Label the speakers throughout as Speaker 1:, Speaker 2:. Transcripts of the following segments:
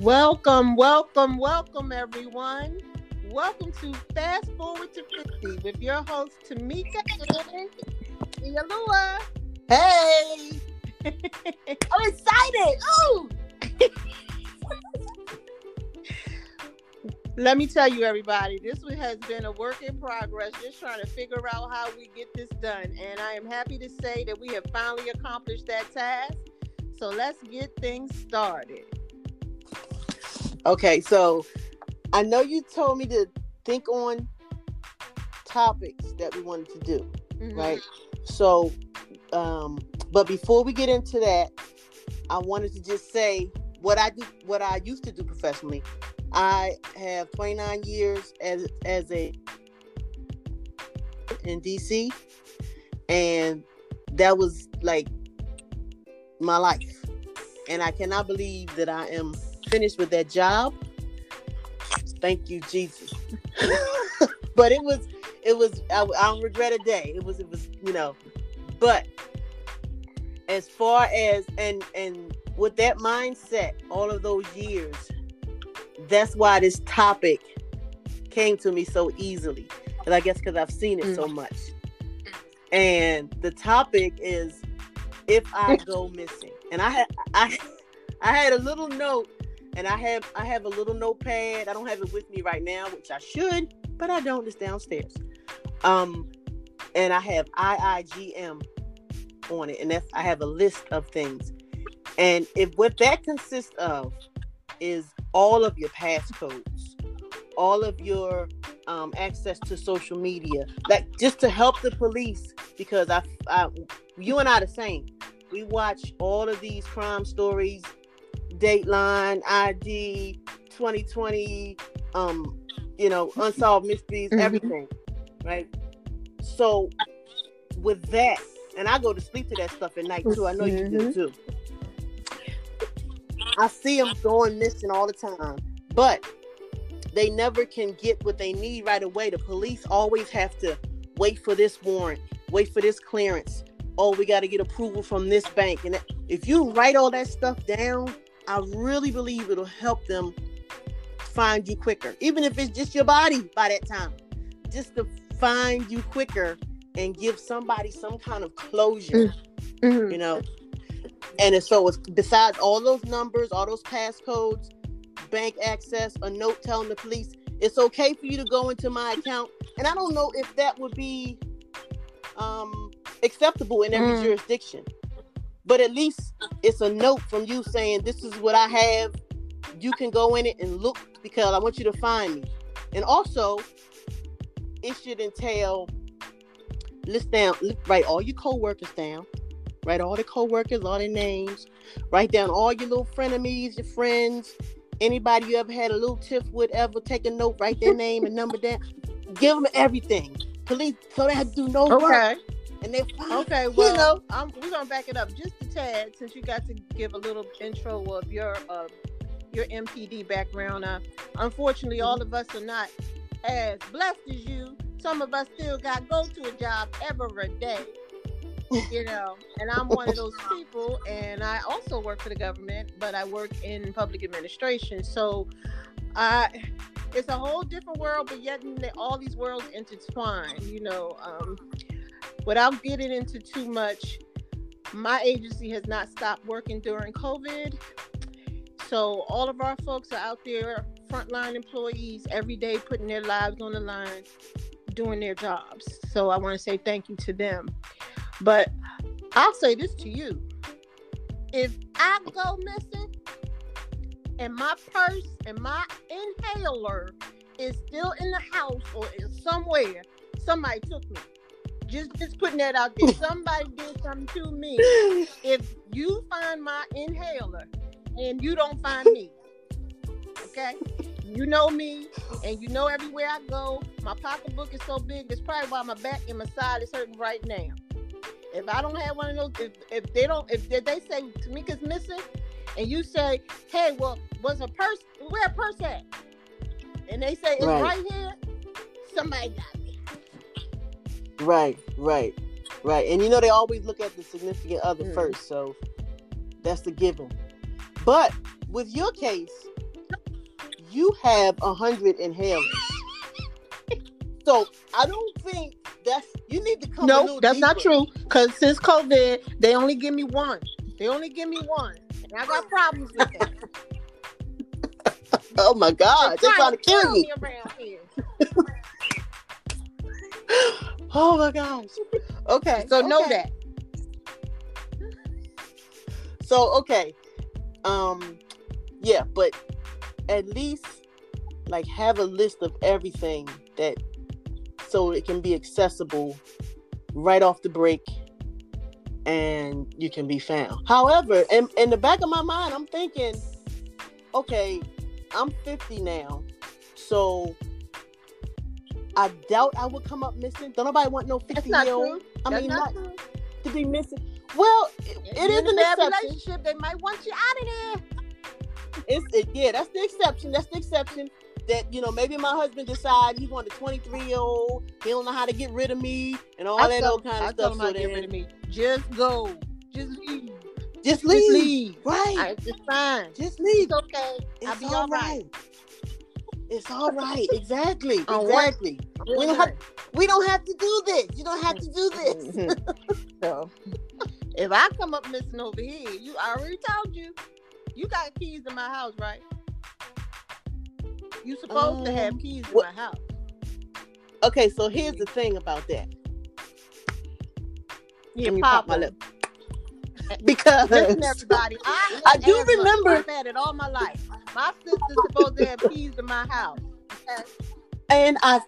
Speaker 1: Welcome, welcome, welcome, everyone. Welcome to Fast Forward to 50 with your host, Tamika and Ialua.
Speaker 2: Hey! I'm excited! Ooh!
Speaker 1: Let me tell you, everybody, this has been a work in progress, just trying to figure out how we get this done. And I am happy to say that we have finally accomplished that task. So let's get things started.
Speaker 2: Okay, so I know you told me to think on topics that we wanted to do, mm-hmm. right? So, um, but before we get into that, I wanted to just say what I do, what I used to do professionally. I have 29 years as as a in DC, and that was like my life. And I cannot believe that I am finished with that job. Thank you, Jesus. but it was, it was. I, I don't regret a day. It was, it was, you know. But as far as and and with that mindset, all of those years, that's why this topic came to me so easily. And I guess because I've seen it mm. so much. And the topic is if I go missing. And I had I I had a little note and I have I have a little notepad. I don't have it with me right now, which I should, but I don't. It's downstairs. Um, and I have IIGM on it, and that's I have a list of things. And if what that consists of is all of your passcodes, all of your um, access to social media, like just to help the police, because I, I, you and I the same. We watch all of these crime stories Dateline, ID, 2020, um, you know, unsolved mysteries, mm-hmm. everything, right? So with that, and I go to sleep to that stuff at night too. I know you do mm-hmm. too. I see them going missing all the time, but they never can get what they need right away. The police always have to wait for this warrant, wait for this clearance. Oh, we got to get approval from this bank. And if you write all that stuff down, I really believe it'll help them find you quicker, even if it's just your body by that time, just to find you quicker and give somebody some kind of closure, mm-hmm. you know. And so it's besides all those numbers, all those passcodes, bank access, a note telling the police it's okay for you to go into my account. And I don't know if that would be um, acceptable in every mm. jurisdiction but at least it's a note from you saying this is what I have. You can go in it and look because I want you to find me. And also, it should entail list down, write all your co-workers down, write all the co-workers, all their names, write down all your little frenemies, your friends, anybody you ever had a little tiff with ever, take a note, write their name and number down, give them everything. Police, so they have to do no okay. work and they
Speaker 1: okay well you know? I'm, we're gonna back it up just a tad since you got to give a little intro of your uh, your MPD background. Uh, unfortunately all of us are not as blessed as you. Some of us still got go to a job every day you know and i'm one of those people and i also work for the government but i work in public administration so i it's a whole different world but yet all these worlds intertwine you know um, without getting into too much, my agency has not stopped working during COVID. So all of our folks are out there, frontline employees, every day putting their lives on the line, doing their jobs. So I want to say thank you to them. But I'll say this to you. If I go missing and my purse and my inhaler is still in the house or is somewhere, somebody took me just just putting that out there. Somebody did something to me. If you find my inhaler and you don't find me, okay? You know me, and you know everywhere I go. My pocketbook is so big. That's probably why my back and my side is hurting right now. If I don't have one of those, if, if they don't, if they say Tamika's missing, and you say, "Hey, well, was a purse? Where a purse at?" And they say it's right, right here. Somebody got me.
Speaker 2: Right, right, right. And you know they always look at the significant other mm. first, so that's the given. But with your case, you have a hundred inhalers. so I don't think that's you need to come.
Speaker 1: No, that's
Speaker 2: deeper.
Speaker 1: not true. Because since COVID, they only give me one. They only give me one, and I got problems with that.
Speaker 2: oh my God, they're, trying, to kill, me. oh my gosh. Okay.
Speaker 1: So
Speaker 2: okay.
Speaker 1: know that.
Speaker 2: So okay. Um yeah, but at least like have a list of everything that so it can be accessible right off the break and you can be found. However, in, in the back of my mind, I'm thinking, okay, I'm 50 now, so I doubt I would come up missing. Don't nobody want no 50 year old. I
Speaker 1: That's mean, not,
Speaker 2: not to be missing. Well, it, it is an exception. relationship.
Speaker 1: They might want you out of there.
Speaker 2: It's it, yeah, that's the exception. That's the exception. That you know, maybe my husband decide he want a 23 year old. He don't know how to get rid of me and all I that tell, old kind of I stuff.
Speaker 1: so how to get rid of me. Just go. Just leave.
Speaker 2: Just leave. Just leave.
Speaker 1: Right. Right. It's fine.
Speaker 2: Just leave.
Speaker 1: It's okay. It's I'll be all right. right.
Speaker 2: It's all right. Exactly. exactly. We don't have we don't have to do this. You don't have to do this. Mm-hmm.
Speaker 1: so if I come up missing over here, you I already told you. You got keys to my house, right? You supposed um, to have um, keys to my house.
Speaker 2: Okay, so here's the thing about that.
Speaker 1: Yeah, pop my lip.
Speaker 2: Because
Speaker 1: listen, everybody, I,
Speaker 2: I do remember.
Speaker 1: I've had it all my life. My sister's supposed to have keys to my house.
Speaker 2: And I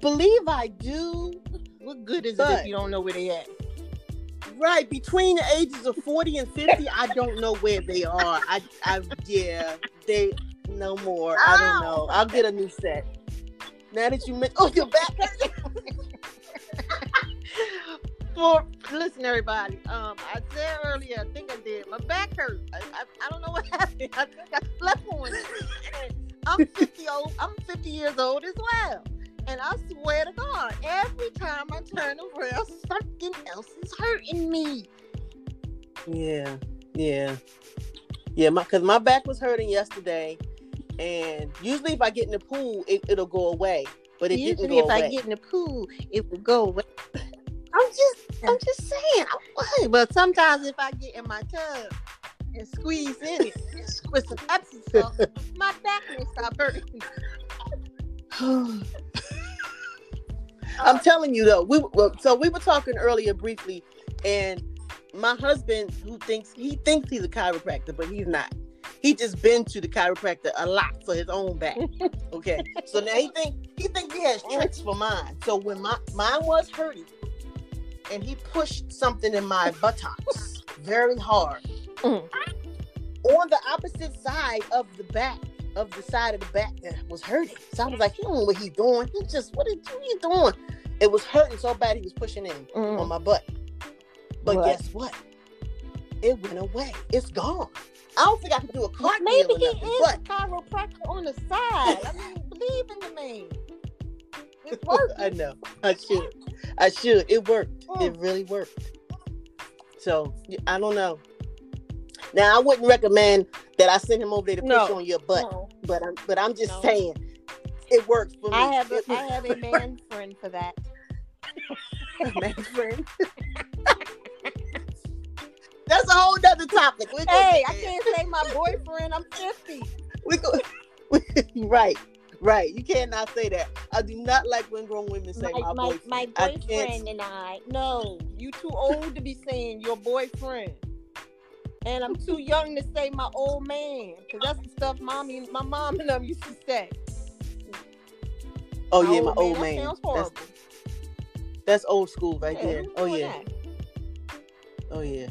Speaker 2: believe I do.
Speaker 1: What good is but, it if you don't know where they at?
Speaker 2: Right, between the ages of 40 and 50, I don't know where they are. I, I yeah, they no more. I don't know. I'll get a new set. Now that you mentioned, oh, your back
Speaker 1: For listen, everybody. Um, I said earlier, I think I did. My back hurt. I, I, I don't know what happened. I think I slept on it. I'm 50 old. I'm 50 years old as well. And I swear to God, every time I turn around, something else is hurting me.
Speaker 2: Yeah, yeah, yeah. My because my back was hurting yesterday, and usually if I get in the pool, it, will go away. But it usually didn't go
Speaker 1: if
Speaker 2: away.
Speaker 1: I get in the pool, it will go away. I'm just, I'm just saying. I But sometimes if I get in my tub and squeeze in it with some Epsom salt, my back may stop hurting.
Speaker 2: I'm telling you though, we so we were talking earlier briefly, and my husband who thinks he thinks he's a chiropractor, but he's not. He just been to the chiropractor a lot for his own back. Okay, so now he think he think he has tricks for mine. So when my mine was hurting, and he pushed something in my buttocks very hard mm. on the opposite side of the back of the side of the back that was hurting. So I was like, he don't know what he's doing. He just, what are you doing? It was hurting so bad he was pushing in mm. on my butt. But what? guess what? It went away. It's gone. I don't think I can do a cartwheel.
Speaker 1: Maybe he nothing, is but... a chiropractor on the side. I mean, believe in the man. It worked.
Speaker 2: I know. I should. I should. It worked. Mm. It really worked. So I don't know. Now I wouldn't recommend that I send him over there to push no, on your butt, no. but I'm but I'm just no. saying it works for me.
Speaker 1: I have a, I have a man friend for that.
Speaker 2: a man friend. That's a whole other topic.
Speaker 1: Hey, I can't say my boyfriend. I'm 50.
Speaker 2: We go. right, right. You cannot say that. I do not like when grown women say my, my, my boyfriend.
Speaker 1: My boyfriend I and I. No, you too old to be saying your boyfriend and I'm too young to say my old man because that's the stuff mommy, my mom and them used to say.
Speaker 2: Oh my yeah, old my old man. man. Sounds horrible. That's, that's, old school right yeah, there. Oh yeah. That? Oh yeah.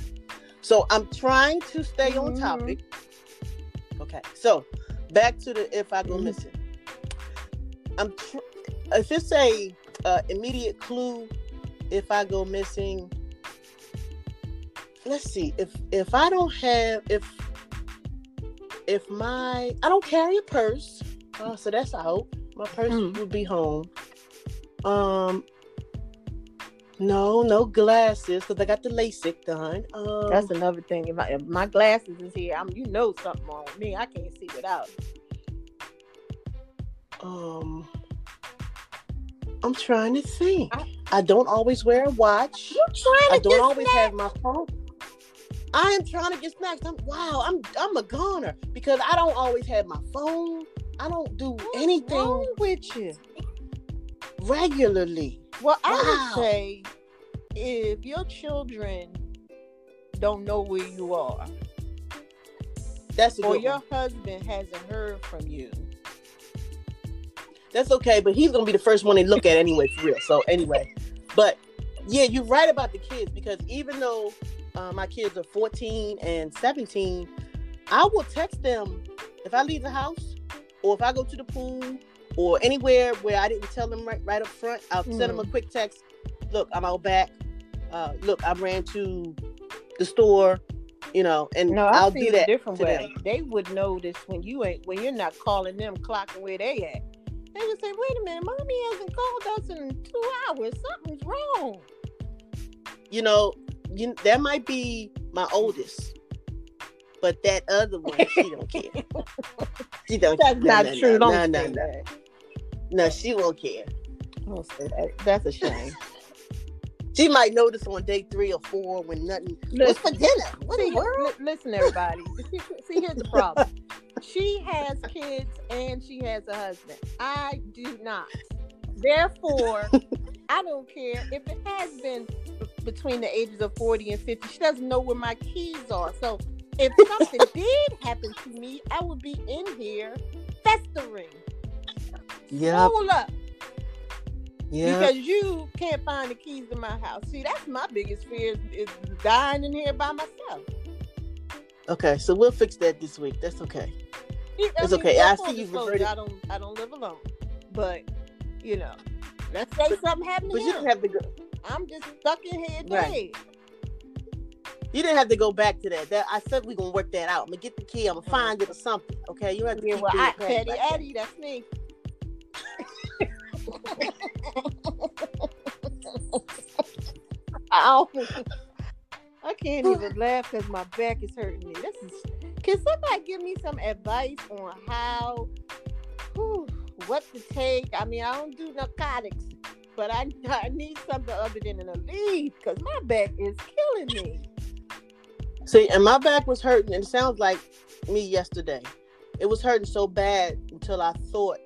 Speaker 2: So I'm trying to stay mm-hmm. on topic. Okay, so back to the if I go mm-hmm. missing. I'm tr- if it's a uh, immediate clue if I go missing let's see if if I don't have if if my I don't carry a purse, uh, so that's out. My purse
Speaker 1: Mm.
Speaker 2: will be home. Um, no, no glasses because I got the LASIK done. Um,
Speaker 1: That's another thing. If, I, if my glasses is here, I'm you know something wrong with me. I can't see without.
Speaker 2: um, I'm trying to think.
Speaker 1: I-
Speaker 2: I don't always wear a watch.
Speaker 1: You trying
Speaker 2: I
Speaker 1: to
Speaker 2: don't
Speaker 1: get
Speaker 2: always
Speaker 1: snack?
Speaker 2: have my phone. I am trying to get snacks. I'm wow. I'm I'm a goner because I don't always have my phone. I don't do
Speaker 1: What's
Speaker 2: anything
Speaker 1: wrong with you?
Speaker 2: regularly.
Speaker 1: Well, I
Speaker 2: Wow.
Speaker 1: would say if your children don't know where you are,
Speaker 2: That's
Speaker 1: or your
Speaker 2: one.
Speaker 1: husband hasn't heard from you,
Speaker 2: That's okay, but he's gonna be the first one they look at anyway, for real. So anyway, but yeah, you're right about the kids because even though uh, my kids are 14 and 17, I will text them if I leave the house or if I go to the pool or anywhere where I didn't tell them right, right up front. I'll send them a quick text. Look, I'm out back. Uh, look, I ran to the store, you know, and
Speaker 1: no,
Speaker 2: I'll do that
Speaker 1: different way.
Speaker 2: them.
Speaker 1: They would notice when you ain't when you're not calling them, clocking where they at. They would say, "Wait a minute, mommy hasn't called us in two hours. Something's wrong."
Speaker 2: you know, you that might be my oldest, but that other one, she don't care. She don't.
Speaker 1: That's
Speaker 2: no,
Speaker 1: not
Speaker 2: no,
Speaker 1: true.
Speaker 2: No,
Speaker 1: Don't
Speaker 2: no,
Speaker 1: say
Speaker 2: no,
Speaker 1: that.
Speaker 2: No, she won't care.
Speaker 1: Don't say that. That's a shame.
Speaker 2: She might notice on day three or four when nothing. What's for dinner? What in the world?
Speaker 1: li- listen, everybody. See, see, here's the problem. She has kids and she has a husband. I do not. Therefore, I don't care if it has been between the ages of 40 and 50. She doesn't know where my keys are. So if something did happen to me, I would be in here festering.
Speaker 2: Yep,
Speaker 1: Hold up.
Speaker 2: yep.
Speaker 1: Because you can't find the keys to my house. See, that's my biggest fear is, is dying in here by myself.
Speaker 2: Okay, so we'll fix that this week. That's okay.
Speaker 1: Yeah,
Speaker 2: It's okay. I see you
Speaker 1: disclosure,
Speaker 2: reverted-
Speaker 1: I don't. I don't live alone, but you know, let's say something happened to
Speaker 2: But you didn't have to go.
Speaker 1: I'm just stuck in here
Speaker 2: Right. You didn't have to go back to that. That I said we're gonna work that out. I'm gonna get the key. I'm gonna uh-huh. find it or something. Okay, you have to
Speaker 1: Yeah, well, I,
Speaker 2: patty
Speaker 1: Patty
Speaker 2: like that.
Speaker 1: Addy, that's me. Ow. I can't even laugh because my back is hurting me. This is. Can somebody give me some advice on how, whew, what to take? I mean, I don't do narcotics, but I, I need something other than an Aleve because my back is killing me.
Speaker 2: See, and my back was hurting, and it sounds like me yesterday. It was hurting so bad until I thought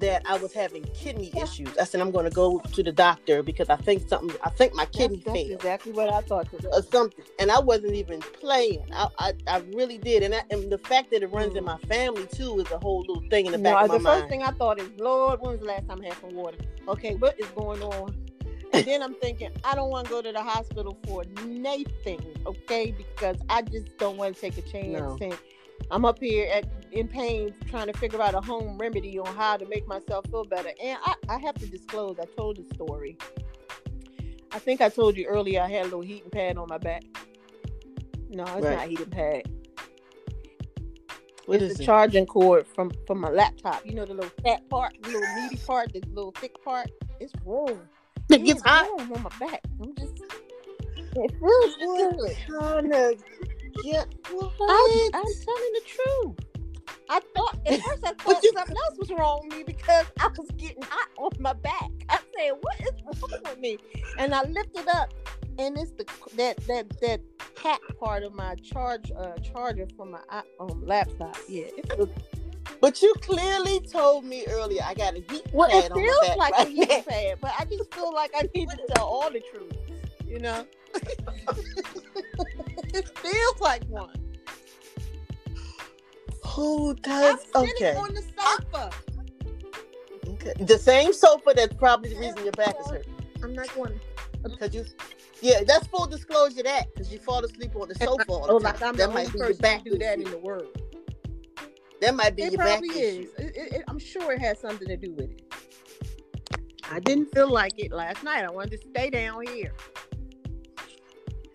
Speaker 2: that I was having kidney issues. I said I'm going to go to the doctor because I think something. I think my kidney
Speaker 1: that's, that's
Speaker 2: failed
Speaker 1: exactly what I thought today.
Speaker 2: or something. And I wasn't even playing. I I, I really did. And, I, and the fact that it runs in
Speaker 1: Mm.
Speaker 2: my family too is a whole little thing in the
Speaker 1: No,
Speaker 2: back of my
Speaker 1: the first thing I thought is, Lord, when was the last time I had some water? Okay, what is going on? And then I'm thinking, I don't want to go to the hospital for nothing, okay? Because I just don't want to take a chance.
Speaker 2: No.
Speaker 1: And I'm up here at, in pain trying to figure out a home remedy on how to make myself feel better. And I, I have to disclose, I told the story. I think I told you earlier I had a little heating pad on my back. No, it's
Speaker 2: Right.
Speaker 1: not a heating pad
Speaker 2: What
Speaker 1: it's
Speaker 2: is
Speaker 1: the
Speaker 2: it?
Speaker 1: charging cord from from my laptop. You know the little fat part, the little meaty part, the little thick part. It's warm.
Speaker 2: It gets hot.
Speaker 1: on my back. I'm just. It feels good.
Speaker 2: Trying to get
Speaker 1: I'm. I'm telling the truth. I thought at first I thought
Speaker 2: you-
Speaker 1: something else was wrong with me because I was getting hot on my back. I said, "What is wrong with me?" And I lifted up, and it's the that that that cap part of my charge uh charger for my um, laptop. Yeah, it
Speaker 2: But you clearly told me earlier I got a heat
Speaker 1: Well,
Speaker 2: pad
Speaker 1: it
Speaker 2: on my
Speaker 1: feels
Speaker 2: back
Speaker 1: like
Speaker 2: right
Speaker 1: a heating
Speaker 2: now.
Speaker 1: pad, but I just feel like I need to tell all the truth. You know, it feels like one.
Speaker 2: Who
Speaker 1: I'm
Speaker 2: does? Okay.
Speaker 1: on the sofa.
Speaker 2: okay. The same sofa that's probably the reason your back is hurt.
Speaker 1: I'm not going.
Speaker 2: Cause you, yeah, that's full disclosure. That because you fall asleep on the sofa all
Speaker 1: Oh,
Speaker 2: the
Speaker 1: like. I'm
Speaker 2: That
Speaker 1: the
Speaker 2: might
Speaker 1: only
Speaker 2: be your back
Speaker 1: do that in the world.
Speaker 2: That might be
Speaker 1: It
Speaker 2: your back
Speaker 1: probably
Speaker 2: issue.
Speaker 1: is. It, it, I'm sure it has something to do with it. I didn't feel like it last night. I wanted to stay down here.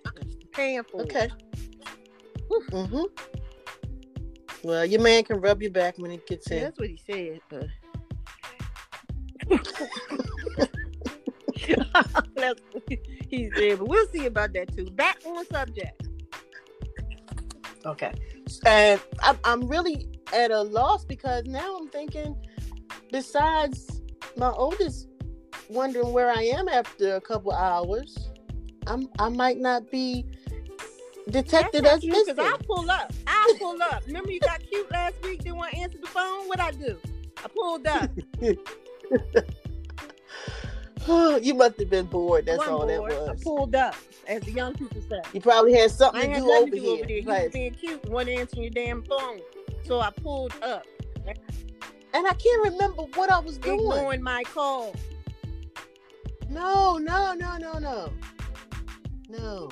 Speaker 1: I'm paying for it.
Speaker 2: Okay. Mm-hmm. Well, your man can rub your back when he gets in.
Speaker 1: that's what he said. But... that's what he said, but we'll see about that too. Back on subject.
Speaker 2: Okay. And I'm, I'm really at a loss because now I'm thinking, besides my oldest wondering where I am after a couple hours, I'm I might not be detected as
Speaker 1: because
Speaker 2: missing.
Speaker 1: I'll pull up. I'll pull up. Remember you got cute last week, didn't want to answer the phone? What I do? I pulled up.
Speaker 2: you must have been bored. That's
Speaker 1: One
Speaker 2: all that
Speaker 1: board. I
Speaker 2: was.
Speaker 1: pulled up, as the young people say.
Speaker 2: You probably had something
Speaker 1: ain't
Speaker 2: to do over
Speaker 1: to do
Speaker 2: here.
Speaker 1: over there. You was being cute, wasn't answering your damn phone. So I pulled up,
Speaker 2: And I can't remember what I was doing.
Speaker 1: ignoring my call.
Speaker 2: No, no, no, no, no. No.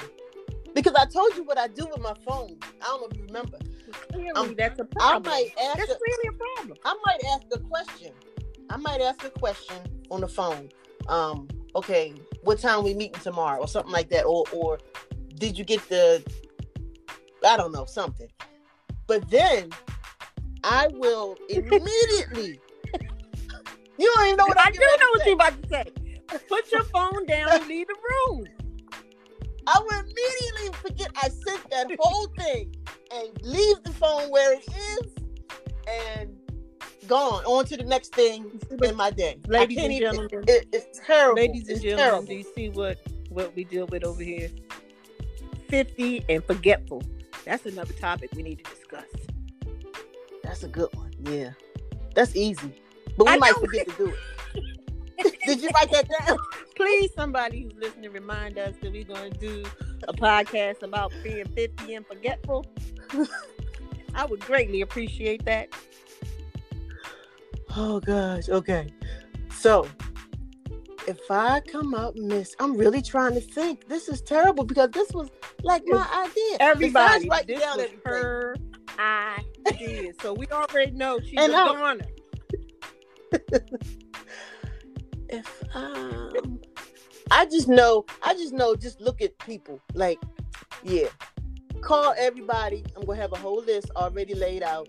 Speaker 2: Because I told you what I do with my phone. I don't know if you remember.
Speaker 1: Clearly,
Speaker 2: Um,
Speaker 1: that's a
Speaker 2: I
Speaker 1: problem.
Speaker 2: I might ask
Speaker 1: That's
Speaker 2: a,
Speaker 1: clearly a problem.
Speaker 2: I might ask a question. I might ask a question on the phone. Um, okay, what time we meeting tomorrow or something like that or or did you get the I don't know, something. But then I will immediately You don't even know what
Speaker 1: I
Speaker 2: I'm
Speaker 1: do know what you're about to say. Put your phone down and leave the room.
Speaker 2: I will immediately forget I sent that whole thing and leave the phone where it is and gone on to the next thing in my day.
Speaker 1: Ladies and gentlemen.
Speaker 2: it- it's terrible.
Speaker 1: Ladies and
Speaker 2: It's
Speaker 1: gentlemen,
Speaker 2: terrible.
Speaker 1: do you see what what we deal with over here? Fifty and forgetful. That's another topic we need to discuss.
Speaker 2: That's a good one. Yeah, that's easy, but we
Speaker 1: I
Speaker 2: might forget to do it. Did you write that down?
Speaker 1: Please, somebody who's listening, remind us that we're going to do a podcast about being fifty and forgetful. I would greatly appreciate that.
Speaker 2: Oh gosh. Okay. So if I come up miss, I'm really trying to think. This is terrible because this was like my idea.
Speaker 1: Everybody,
Speaker 2: writing
Speaker 1: this
Speaker 2: down
Speaker 1: was her idea, so we already know she's
Speaker 2: And
Speaker 1: a goner.
Speaker 2: if um I just know I just know just look at people like yeah call everybody I'm gonna have a whole list already laid out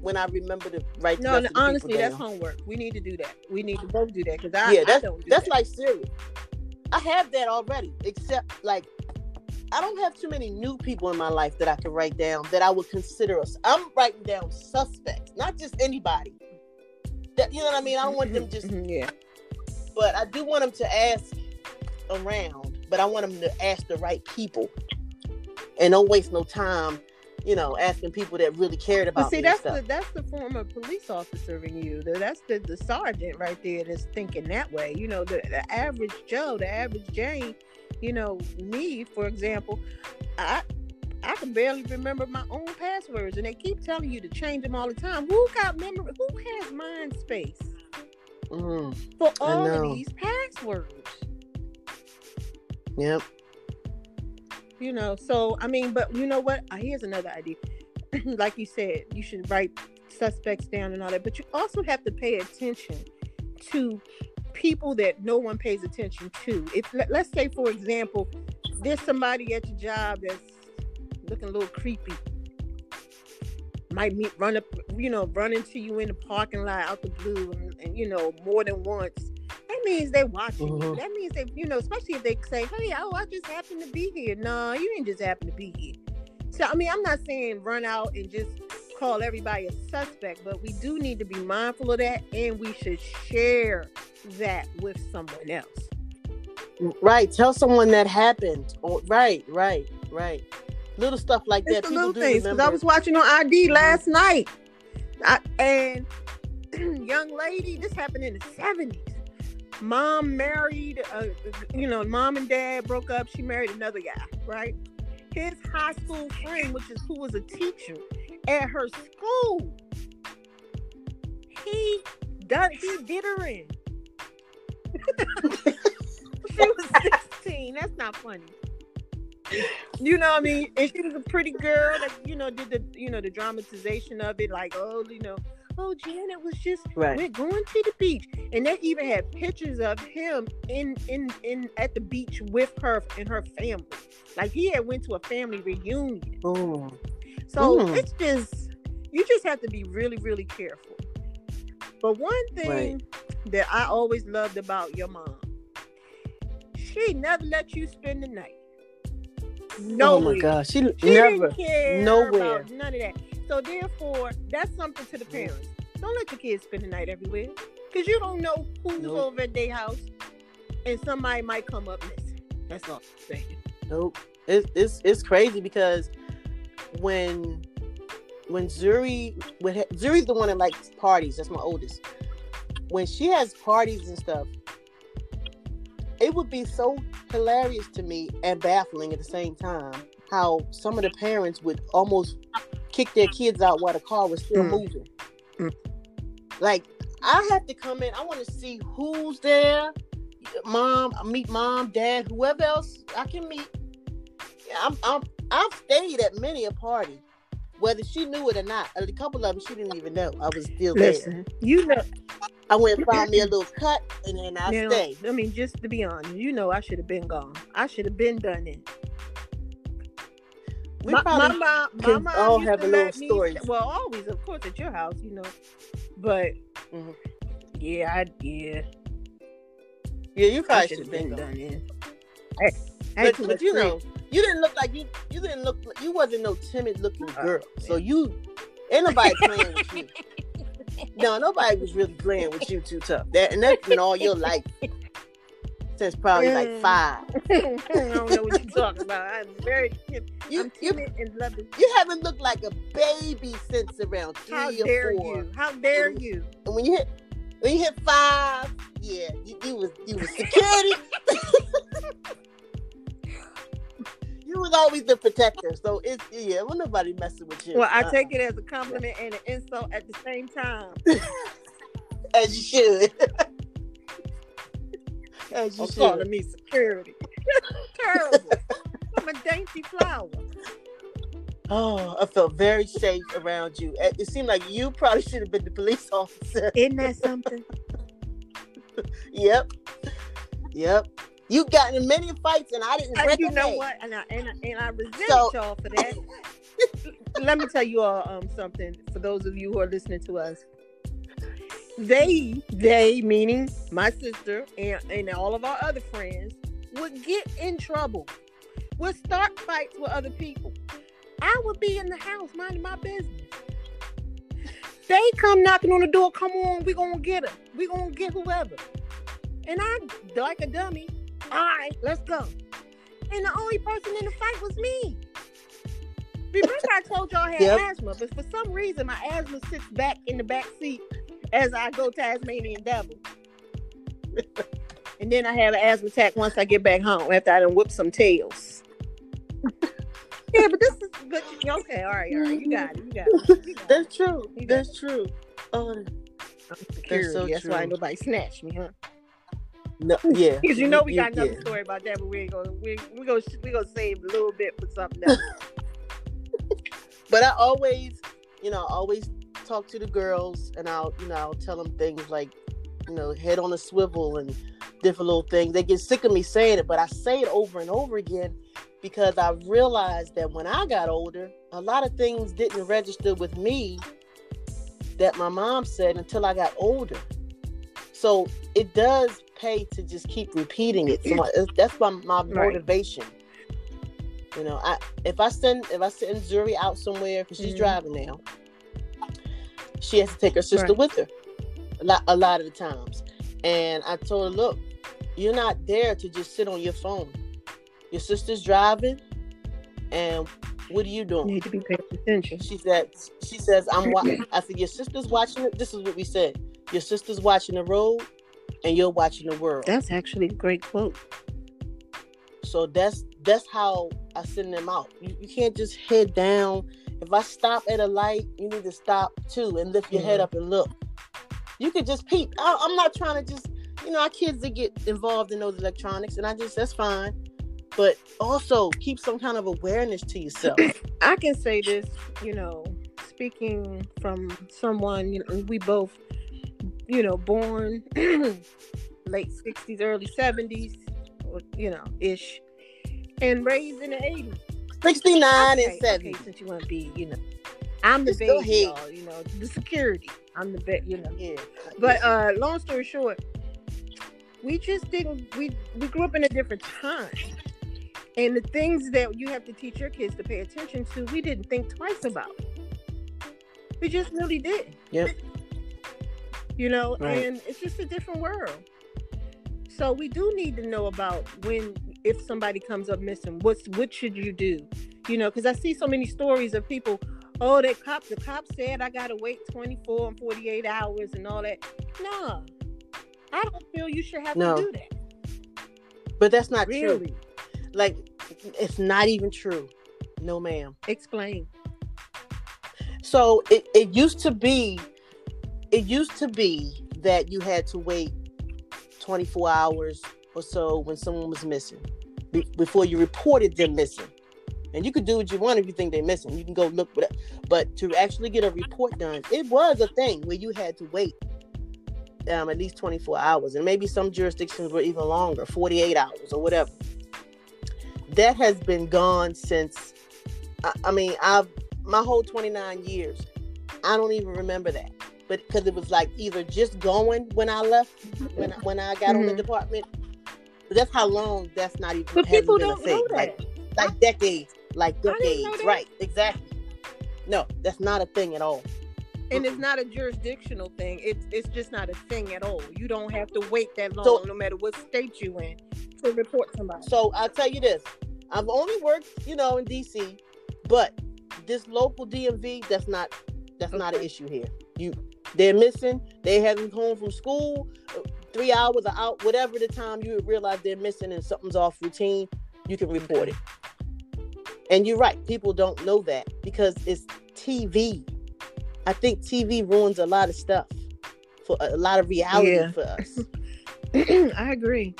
Speaker 2: when I remember to write
Speaker 1: No, no honestly, that's homework. We need to do that. We need to both do that because I,
Speaker 2: yeah
Speaker 1: I
Speaker 2: that's
Speaker 1: don't do
Speaker 2: that's
Speaker 1: that.
Speaker 2: like serious I have that already except like I don't have too many new people in my life that I can write down that I would consider us I'm writing down suspects not just anybody that you know what I mean I don't want them just
Speaker 1: Mhm, yeah.
Speaker 2: But I do want them to ask around, but I want them to ask the right people and don't waste no time, you know, asking people that really cared about
Speaker 1: But see, that's the that's the former police officer in you. That's the the sergeant right there that's thinking that way. You know, the, the average Joe, the average Jane. You know, me for example, I I can barely remember my own passwords, and they keep telling you to change them all the time. Who got memory? Who has mind space
Speaker 2: Mm,
Speaker 1: for all of these passwords?
Speaker 2: yep.
Speaker 1: you know so i mean but you know what? Uh, here's another idea. Like you said you should write suspects down and all that but you also have to pay attention to people that no one pays attention to. If let's say for example there's somebody at your job that's looking a little creepy might meet run up you know run into you in the parking lot out the blue and, and you know more than once that means they're watching you.
Speaker 2: Mhm.
Speaker 1: That means they, you know, especially if they say, "Hey, oh, I just happened to be here." No, you didn't just happen to be here. So, I mean, I'm not saying run out and just call everybody a suspect, but we do need to be mindful of that, and we should share that with someone else.
Speaker 2: Right. Tell someone that happened. Or, right, right, right. Little stuff like
Speaker 1: It's
Speaker 2: that.
Speaker 1: the little
Speaker 2: do
Speaker 1: things. Because. I was watching on ID last night, I, and young lady, this happened in the '70s. Mom married, uh, you know, mom and dad broke up. She married another guy, right? His high school friend, which is who was a teacher at her school, he done he did her in. she was 16. That's not funny. You know what I mean? And she was a pretty girl that, you know, did the you know the dramatization of it, like, oh, you know, oh Janet was just
Speaker 2: right.
Speaker 1: we're going to the beach. And they even had pictures of him in in in at the beach with her and her family. Like he had went to a family reunion.
Speaker 2: Oh,
Speaker 1: So
Speaker 2: Mm.
Speaker 1: it's just, you just have to be really, really careful. But one thing
Speaker 2: Right.
Speaker 1: that I always loved about your mom, she never let you spend the night. No,
Speaker 2: oh my gosh, she,
Speaker 1: she
Speaker 2: never. nowhere.
Speaker 1: none of that. So therefore, that's something to the mm-hmm. parents. Don't let your kids spend the night everywhere, because you don't know who's
Speaker 2: Nope.
Speaker 1: over at their house, and somebody might come up missing. That's all I'm saying.
Speaker 2: Nope. It's it's it's crazy because when when Zuri when Zuri's the one that likes parties. That's my oldest. When she has parties and stuff, it would be so hilarious to me and baffling at the same time how some of the parents would almost kick their kids out while the car was still
Speaker 1: Mm.
Speaker 2: moving.
Speaker 1: Mm.
Speaker 2: Like I have to come in. I want to see who's there. Mom, I meet mom, dad, whoever else I can meet. I'm, I'm, I've stayed at many a party, whether she knew it or not. A couple of them she didn't even know I was still there.
Speaker 1: Listen, you know,
Speaker 2: I went and found me a little cut, and then I
Speaker 1: now,
Speaker 2: stayed.
Speaker 1: I mean, just to be honest, you know, I should have been gone. I should have been done it.
Speaker 2: We
Speaker 1: my,
Speaker 2: probably
Speaker 1: my mom, my mom
Speaker 2: all
Speaker 1: used
Speaker 2: have
Speaker 1: to
Speaker 2: a little
Speaker 1: let me well, always, of course, at your house, you know. But
Speaker 2: Mhm.
Speaker 1: yeah, I yeah,
Speaker 2: yeah, you probably
Speaker 1: should have been
Speaker 2: been
Speaker 1: done
Speaker 2: gone.
Speaker 1: in. I, I
Speaker 2: But, but you
Speaker 1: friends.
Speaker 2: know, you didn't look like you. You didn't look. You wasn't no timid looking
Speaker 1: Oh,
Speaker 2: girl. So you ain't nobody playing with you. No, nobody was really playing with you too tough. That and that's been all your life since probably like
Speaker 1: Mm.
Speaker 2: five.
Speaker 1: I don't know what you're talking about. I'm very
Speaker 2: You
Speaker 1: I'm
Speaker 2: you
Speaker 1: and love it.
Speaker 2: you haven't looked like a baby since around three
Speaker 1: How
Speaker 2: or
Speaker 1: dare
Speaker 2: four.
Speaker 1: you? How dare you?
Speaker 2: And when you hit when you hit five, yeah, you, you was you was security. you was always the protector. So it's yeah, well nobody messing with you.
Speaker 1: Well, I
Speaker 2: Uh-uh.
Speaker 1: take it as a compliment and an insult at the same time.
Speaker 2: as you should. as you oh,
Speaker 1: Or
Speaker 2: should.
Speaker 1: calling me security. Terrible. I'm a dainty flower.
Speaker 2: Oh, I felt very safe around you. It it seemed like you probably should have been the police officer.
Speaker 1: Isn't that something?
Speaker 2: Yep. Yep. You got in many fights and I didn't break
Speaker 1: you know what? And I and I, and I resent
Speaker 2: So-
Speaker 1: y'all for that. Let me tell you all um something. For those of you who are listening to us, they they meaning my sister and and all of our other friends would get in trouble. Would start fights with other people. I would be in the house minding my business. They come knocking on the door. Come on, we gonna get her. We gonna get whoever. And I, like a dummy, all right, let's go. And the only person in the fight was me. Remember, I told y'all I had
Speaker 2: Yep.
Speaker 1: asthma, but for some reason, my asthma sits back in the back seat as I go Tasmanian devil. and then I have an asthma attack once I get back home after I done whip some tails. yeah, but this is good. Okay, all right, all right. You got it. You got it. You got it.
Speaker 2: That's true.
Speaker 1: Got
Speaker 2: That's true. Oh,
Speaker 1: I'm security.
Speaker 2: so
Speaker 1: That's why nobody snatched me, huh?
Speaker 2: No, yeah.
Speaker 1: Because you know we got another
Speaker 2: yeah.
Speaker 1: story about that, but we ain't gonna we we gonna we gonna save a little bit for something else.
Speaker 2: But I always, you know, always talk to the girls, and I'll, you know, I'll tell them things like, you know, head on a swivel and different little things. They get sick of me saying it, but I say it over and over again because I realized that when I got older, a lot of things didn't register with me that my mom said until I got older. So it does pay to just keep repeating it. So my- that's my, my
Speaker 1: Right.
Speaker 2: motivation. You know, I if I send if I send Zuri out somewhere because she's
Speaker 1: Mhm.
Speaker 2: driving now, she has to take her sister
Speaker 1: Right.
Speaker 2: with her a lot a lot of the times. And I told her, look, you're not there to just sit on your phone. Your sister's driving, and what are you doing?
Speaker 1: Need to be paying attention.
Speaker 2: She said, she says, I'm watching. I said, your sister's watching it. This is what we said. Your sister's watching the road and you're watching the world.
Speaker 1: That's actually a great quote.
Speaker 2: So that's that's how I send them out. You, you can't just head down. If I stop at a light, you need to stop too and lift your head
Speaker 1: Mhm.
Speaker 2: up and look. You could just peep. I, I'm not trying to just, you know, our kids that get involved in those electronics, and I just that's fine. But also keep some kind of awareness to yourself.
Speaker 1: I can say this, you know, speaking from someone, you know, we both, you know, born late 60s, early 70s, or, you know, ish, and raised in the 80s.
Speaker 2: 69
Speaker 1: Okay,
Speaker 2: and 70.
Speaker 1: okay, since you want to be, you know, I'm the baby, y'all, you know, the security. I'm the bet, you know.
Speaker 2: Yeah.
Speaker 1: But uh long story short, we just didn't we we grew up in a different time. And the things that you have to teach your kids to pay attention to, we didn't think twice about. We just really did.
Speaker 2: Yep.
Speaker 1: You know,
Speaker 2: Right.
Speaker 1: and it's just a different world. So we do need to know about when if somebody comes up missing, what's what should you do? You know, because I see so many stories of people, oh, they cop the cop said I gotta wait 24 and 48 hours and all that. No. I don't feel you should have
Speaker 2: No.
Speaker 1: to do that.
Speaker 2: But that's not true.
Speaker 1: Really.
Speaker 2: Like, it's not even true. No, ma'am.
Speaker 1: Explain.
Speaker 2: So it, it used to be, it used to be that you had to wait 24 hours or so when someone was missing be- before you reported them missing. And you could do what you want if you think they're missing. You can go look, but but to actually get a report done, it was a thing where you had to wait um, at least 24 hours, and maybe some jurisdictions were even longer, 48 hours or whatever. That has been gone since. I, I mean, I've my whole 29 years. I don't even remember that, but because it was like either just going when I left, when I, when I got on the
Speaker 1: Mhm.
Speaker 2: department. But that's how long. That's not even.
Speaker 1: But people don't know that.
Speaker 2: like decades, like
Speaker 1: I didn't know
Speaker 2: decades, right? Exactly. No, that's not a thing at all.
Speaker 1: And it's not a jurisdictional thing. It's it's just not a thing at all. You don't have to wait that long,
Speaker 2: So-
Speaker 1: no matter what state you in, to report somebody.
Speaker 2: So I'll tell you this: I've only worked, you know, in DC, but this local DMV, that's not that's not an issue here. You, they're missing. They haven't home from school. uh, Three hours or out, whatever the time you realize they're missing and something's off routine, you can report it. And you're right; people don't know that because it's TV. I think TV ruins a lot of stuff for a lot of reality
Speaker 1: Yeah.
Speaker 2: for us.
Speaker 1: I agree.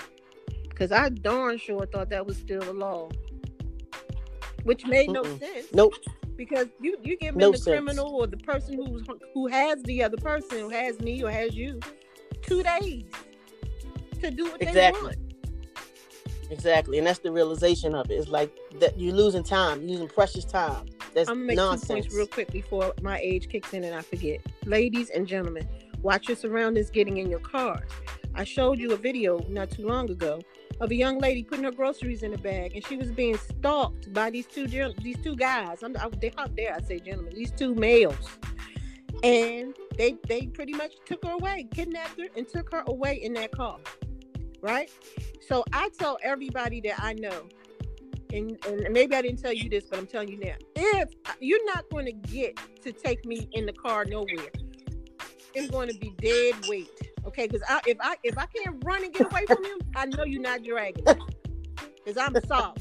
Speaker 1: Cause I darn sure thought that was still a law. Which made no
Speaker 2: Mm-mm.
Speaker 1: sense.
Speaker 2: Nope.
Speaker 1: Because you you give
Speaker 2: No
Speaker 1: the
Speaker 2: sense.
Speaker 1: criminal or the person who's who has the other person who has me or has you two days to do what
Speaker 2: Exactly.
Speaker 1: they want.
Speaker 2: Exactly, and that's the realization of it. It's like that you're losing time, you're losing precious time. That's
Speaker 1: I'm gonna make
Speaker 2: nonsense.
Speaker 1: two points real quick before my age kicks in and I forget. Ladies and gentlemen, watch your surroundings getting in your cars. I showed you a video not too long ago of a young lady putting her groceries in a bag, and she was being stalked by these two these two guys. I'm I, they, how dare I say gentlemen? These two males, and they they pretty much took her away, kidnapped her, and took her away in that car. Right. So I tell everybody that I know and, and maybe I didn't tell you this, but I'm telling you now. If you're not going to get to take me in the car nowhere, it's going to be dead weight. Okay, because I, if I if I can't run and get away from him, I know you're not dragging. Because I'm solid.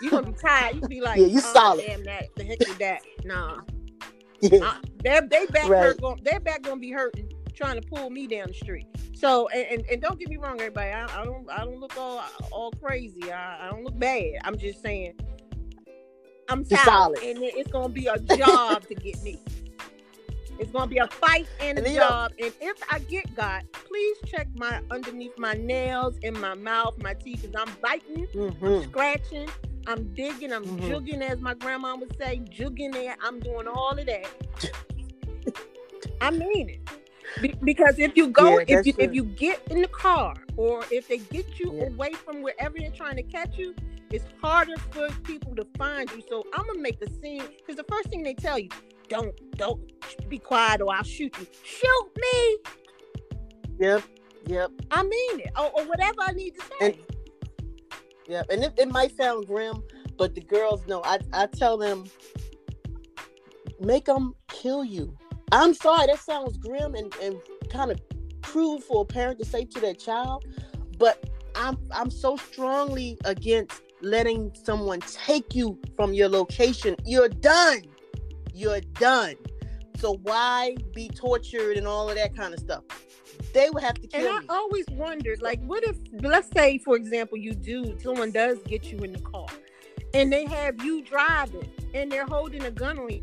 Speaker 1: You're gonna be tired. You be like,
Speaker 2: Yeah, you
Speaker 1: "Oh,
Speaker 2: solid."
Speaker 1: Damn that, the heck with that. Nah,
Speaker 2: Yeah.
Speaker 1: I, their they back
Speaker 2: Right.
Speaker 1: hurt. Going, their back gonna be hurting trying to pull me down the street. So and, and, and don't get me wrong, everybody. I, I don't I don't look all all crazy. I, I don't look bad. I'm just saying I'm solid,
Speaker 2: solid.
Speaker 1: and it- it's gonna be a job to get me. It's gonna be a fight and a
Speaker 2: And know-
Speaker 1: job. And if I get got, please check my underneath my nails, in my mouth, my teeth, because I'm biting,
Speaker 2: Mhm.
Speaker 1: I'm scratching, I'm digging, I'm
Speaker 2: Mhm.
Speaker 1: jugging, as my grandma would say, jugging there. I'm doing all of that. I mean it. Be- because if you go,
Speaker 2: Yeah,
Speaker 1: if you if you get in the car, or if they get you
Speaker 2: Yeah.
Speaker 1: away from wherever they're trying to catch you, it's harder for people to find you. So I'm gonna make the scene because the first thing they tell you, don't don't be quiet or I'll shoot you. Shoot me.
Speaker 2: Yep. Yep.
Speaker 1: I mean it, or, or whatever I need to say.
Speaker 2: And- Yep. And it, it might sound grim, but the girls know. I I tell them, make them kill you. I'm sorry, that sounds grim and, and kind of cruel for a parent to say to their child, but I'm I'm so strongly against letting someone take you from your location. You're done. You're done. So why be tortured and all of that kind of stuff? They would have to kill And
Speaker 1: I
Speaker 2: me.
Speaker 1: always wondered, like, what if, let's say, for example, you do, someone does get you in the car, and they have you driving, and they're holding a gun on you.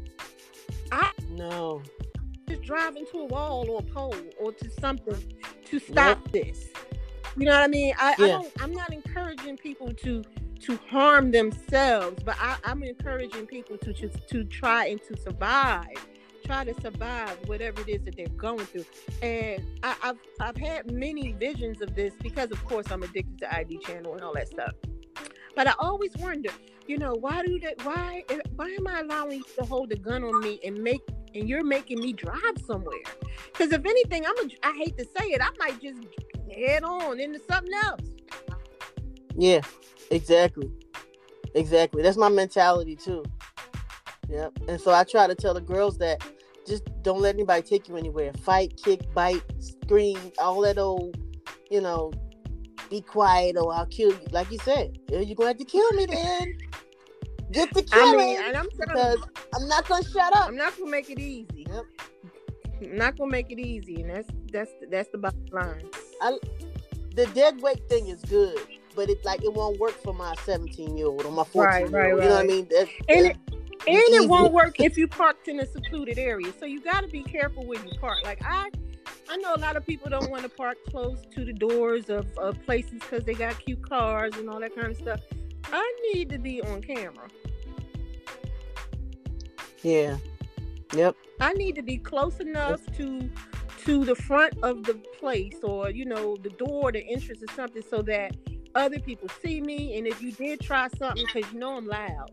Speaker 1: I
Speaker 2: No.
Speaker 1: just drive into a wall or a pole or to something to stop this. You know what I mean? I, I don't. I'm not encouraging people to to harm themselves. But I, I'm encouraging people to just to try and to survive try to survive whatever it is that they're going through. And I, have I've had many visions of this because, of course, I'm addicted to ID channel and all that stuff. But I always wonder, you know, why do that? Why why am I allowing you to hold a gun on me and make and you're making me drive somewhere? Because if anything, I'm a, I hate to say it, I might just head on into something else.
Speaker 2: Yeah, exactly, exactly. That's my mentality too. Yep. And so I try to tell the girls that just don't let anybody take you anywhere. Fight, kick, bite, scream, all that old, you know, be quiet or I'll kill you. Like you said, you're gonna have to kill me then. Get the killing. I mean, and I'm because I'm not gonna shut up.
Speaker 1: I'm not gonna make it easy. Yep. I'm not gonna make it easy, and that's that's that's the bottom line. I,
Speaker 2: the dead weight thing is good, but it like it won't work for my 17 year old or my 14 year old. Right, right. You know what I mean? That's,
Speaker 1: and that's, it, and easy. it won't work if you parked in a secluded area. So you got to be careful when you park. Like I, I know a lot of people don't want to park close to the doors of, of places because they got cute cars and all that kind of stuff. I need to be on camera.
Speaker 2: Yeah. Yep.
Speaker 1: I need to be close enough to to the front of the place or you know the door, the entrance or something, so that other people see me. And if you did try something, because you know I'm loud,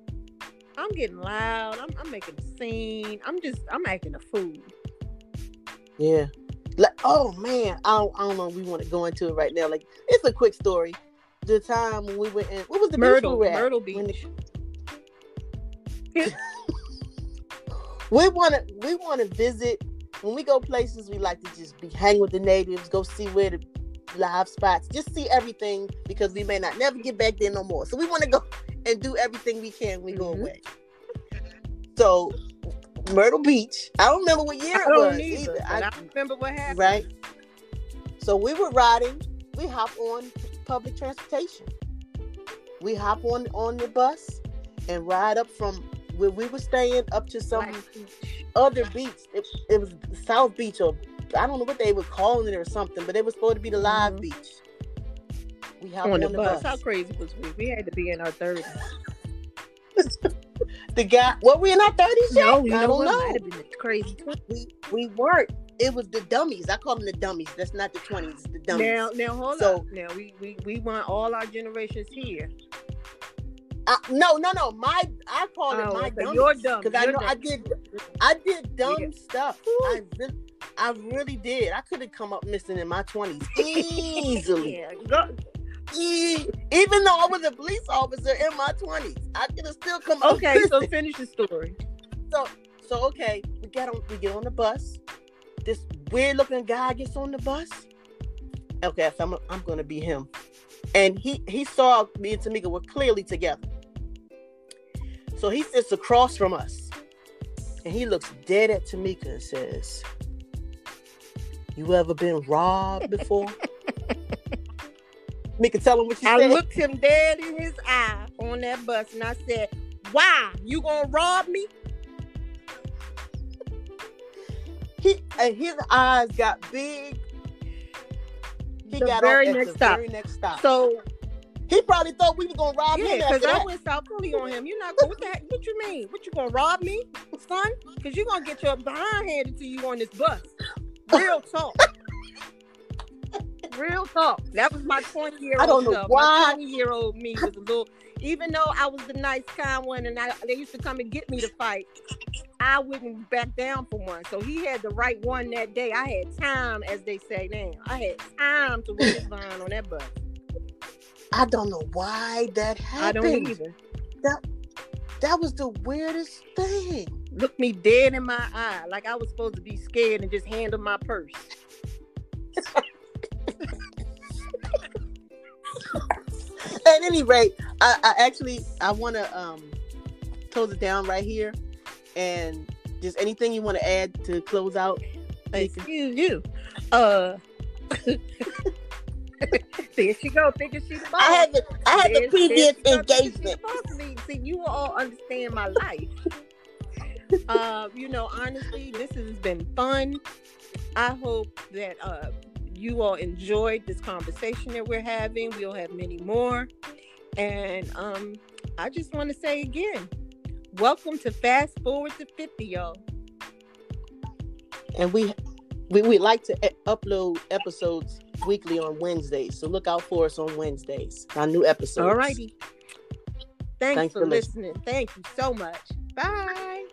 Speaker 1: I'm getting loud. I'm, I'm making a scene. I'm just I'm acting a fool.
Speaker 2: Yeah. Like oh man, I don't, I don't know. we want to go into it right now. Like it's a quick story. The time when we went in, what was the
Speaker 1: Myrtle,
Speaker 2: beach
Speaker 1: we Myrtle Beach.
Speaker 2: The... we want to we want to visit. When we go places, we like to just be hang with the natives, go see where the live spots, just see everything because we may not never get back there no more. So we want to go and do everything we can when we mm-hmm. go away. So Myrtle Beach. I don't remember what year it was
Speaker 1: either. either. I, I remember what happened.
Speaker 2: Right. So we were riding. We hop on public transportation. We hop on on the bus and ride up from where we were staying up to some other beach. It, it was South Beach or I don't know what they were calling it or something, but it was supposed to be the live mm-hmm. beach.
Speaker 1: We hopped on, on the, bus. bus. How crazy was we? We had to be in our thirties.
Speaker 2: the guy, what we in our thirties?
Speaker 1: No, we I don't know. Might have been the crazy.
Speaker 2: We we weren't. It was the dummies. I call them the dummies. That's not the twenties. The dummies.
Speaker 1: Now, now hold so, on. Now we we we want all our generations here.
Speaker 2: Uh, no, no, no. My I call it oh, my
Speaker 1: so dummies
Speaker 2: because I know dumb. I did I did dumb yeah. stuff. I really, I really did. I could have come up missing in my twenties easily. yeah, go, even though I was a police officer in my twenties, I could have still come. Up.
Speaker 1: Okay, so finish the story.
Speaker 2: So, so okay, we get on, we get on the bus. This weird looking guy gets on the bus. Okay, so I'm, I'm gonna be him, and he he saw me and Tamika were clearly together. So he sits across from us, and he looks dead at Tamika and says, "You ever been robbed before?" Me can tell him what you I
Speaker 1: said. I looked him dead in his eye on that bus and I said, Why? You gonna rob me?
Speaker 2: He and his eyes got big.
Speaker 1: He the got very next the stop. very next stop. So
Speaker 2: he probably thought we were gonna rob
Speaker 1: yeah,
Speaker 2: him.
Speaker 1: Yeah, because I went South Philly on him. You're not going. What, the heck, what you mean? What you gonna rob me, son? Because you're gonna get your behind handed to you on this bus. Real talk. Real talk. That was my 20 year old. I don't know self. why. My 20 year old me was a little, even though I was the nice, kind one, and I, they used to come and get me to fight, I wouldn't back down for one. So he had the right one that day. I had time, as they say now. I had time to wait his line on that bus.
Speaker 2: I don't know why that happened.
Speaker 1: I don't either.
Speaker 2: That that was the weirdest thing.
Speaker 1: Looked me dead in my eye, like I was supposed to be scared and just handle my purse.
Speaker 2: At any rate, I, I actually I want to um close it down right here, and just anything you want to add to close out.
Speaker 1: Excuse you. Uh. there she go, thinking she's the boss. I
Speaker 2: had the, I had the previous engagement.
Speaker 1: See, you all understand my life. uh, you know, honestly, this has been fun. I hope that uh, you all enjoyed this conversation that we're having. We'll have many more. And um, I just want to say again, welcome to Fast Forward to 50, y'all.
Speaker 2: And we we, we like to upload episodes weekly on Wednesdays. So look out for us on Wednesdays. Our new episode.
Speaker 1: All righty. Thanks,
Speaker 2: Thanks
Speaker 1: for,
Speaker 2: for
Speaker 1: listening. Thank you so much. Bye.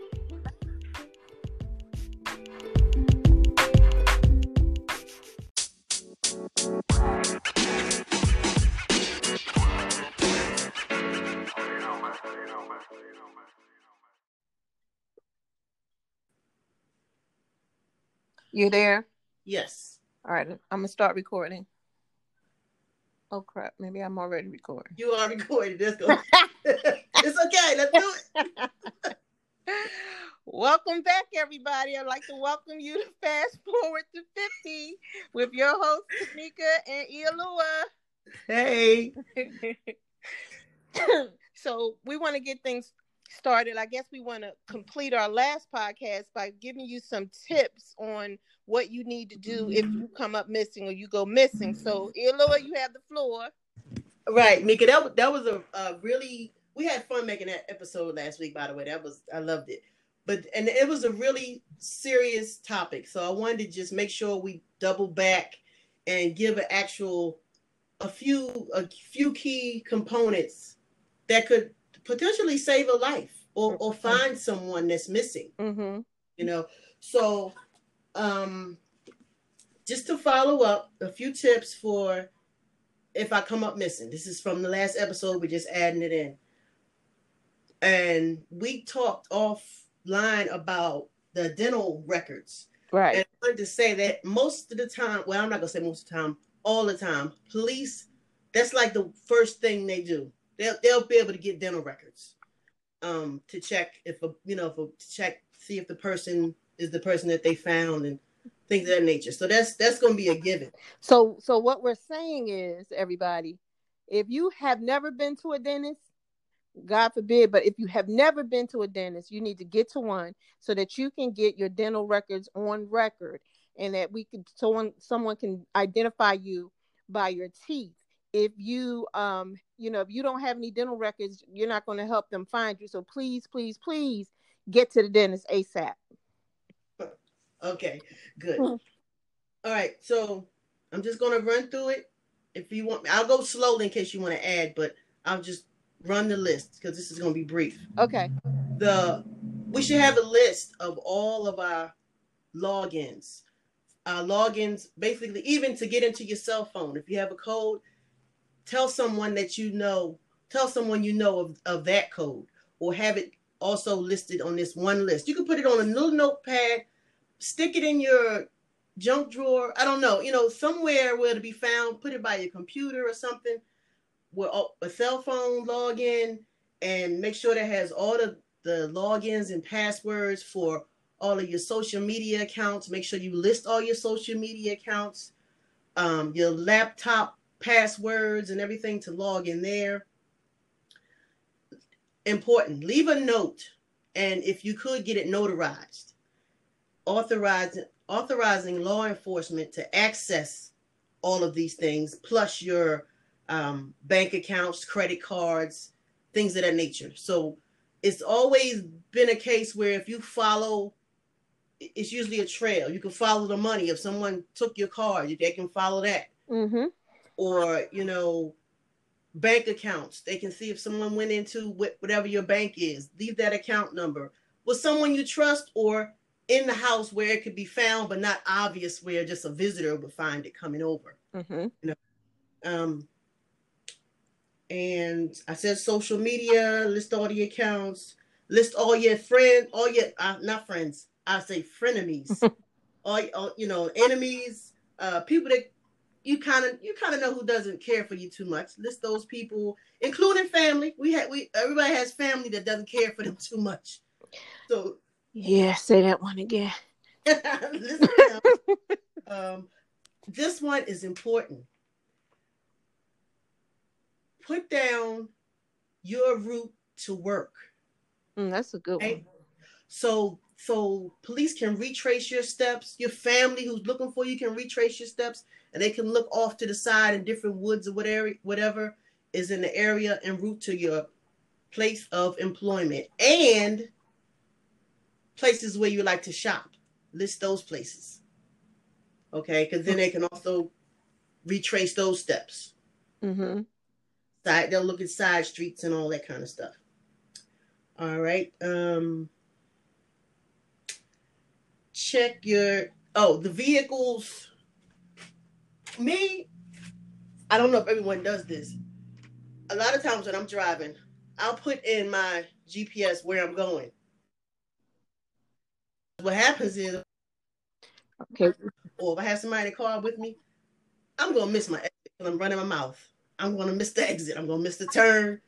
Speaker 1: You there?
Speaker 2: Yes.
Speaker 1: All right, I'm gonna start recording. Oh crap! Maybe I'm already recording.
Speaker 2: You are recorded. Let's go. it's okay. Let's do it.
Speaker 1: welcome back, everybody. I'd like to welcome you to Fast Forward to 50 with your host, Tamika and Ialua. Hey. So, we want to get things started. I guess we want to complete our last podcast by giving you some tips on what you need to do if you come up missing or you go missing. So, Ialua, you have the floor.
Speaker 2: Right, Mika. That that was a, a really we had fun making that episode last week. By the way, that was I loved it. But and it was a really serious topic, so I wanted to just make sure we double back and give an actual a few a few key components that could potentially save a life or or find someone that's missing.
Speaker 1: Mm-hmm.
Speaker 2: You know, so um, just to follow up, a few tips for if I come up missing. This is from the last episode. We're just adding it in. And we talked offline about the dental records.
Speaker 1: Right.
Speaker 2: And I wanted to say that most of the time, well, I'm not gonna say most of the time, all the time, police, that's like the first thing they do. They'll they'll be able to get dental records. Um, to check if a you know, if a check, see if the person is the person that they found and things of that nature. So that's that's gonna be a given.
Speaker 1: So so what we're saying is everybody, if you have never been to a dentist, God forbid, but if you have never been to a dentist, you need to get to one so that you can get your dental records on record and that we can someone someone can identify you by your teeth. If you um you know if you don't have any dental records, you're not going to help them find you. So please, please, please get to the dentist ASAP.
Speaker 2: Okay, good.
Speaker 1: Hmm.
Speaker 2: All right, so I'm just gonna run through it. If you want, I'll go slowly in case you want to add, but I'll just run the list because this is gonna be brief.
Speaker 1: Okay.
Speaker 2: The we should have a list of all of our logins. Our logins, basically, even to get into your cell phone. If you have a code, tell someone that you know, tell someone you know of, of that code, or have it also listed on this one list. You can put it on a little notepad stick it in your junk drawer. I don't know, you know, somewhere where to be found. Put it by your computer or something, with a cell phone login, and make sure that has all the the logins and passwords for all of your social media accounts. Make sure you list all your social media accounts, um, your laptop passwords, and everything to log in there. Important. Leave a note, and if you could get it notarized authorizing authorizing law enforcement to access all of these things, plus your um, bank accounts, credit cards, things of that nature. So it's always been a case where if you follow, it's usually a trail. You can follow the money. If someone took your card, they can follow that.
Speaker 1: Mm-hmm.
Speaker 2: Or you know, bank accounts. They can see if someone went into whatever your bank is. Leave that account number with someone you trust or in the house where it could be found, but not obvious where just a visitor would find it coming over.
Speaker 1: Mm-hmm.
Speaker 2: You know, um, and I said social media, list all the accounts, list all your friends, all your uh, not friends. I say frenemies, all, all you know, enemies, uh, people that you kind of you kind of know who doesn't care for you too much. List those people, including family. We had we everybody has family that doesn't care for them too much. So
Speaker 1: yeah, say that one again.
Speaker 2: um, this one is important. Put down your route to work.
Speaker 1: Mm, that's a good okay? one.
Speaker 2: So, so police can retrace your steps. Your family who's looking for you can retrace your steps, and they can look off to the side in different woods or whatever. Whatever is in the area en route to your place of employment and places where you like to shop. List those places. Okay, because then they can also retrace those steps.
Speaker 1: Mm-hmm.
Speaker 2: Side they'll look at side streets and all that kind of stuff. All right. Um check your oh the vehicles. Me, I don't know if everyone does this. A lot of times when I'm driving, I'll put in my GPS where I'm going. What happens is,
Speaker 1: Okay.
Speaker 2: or if I have somebody in the car with me, I'm gonna miss my exit I'm running my mouth. I'm gonna miss the exit. I'm gonna miss the turn.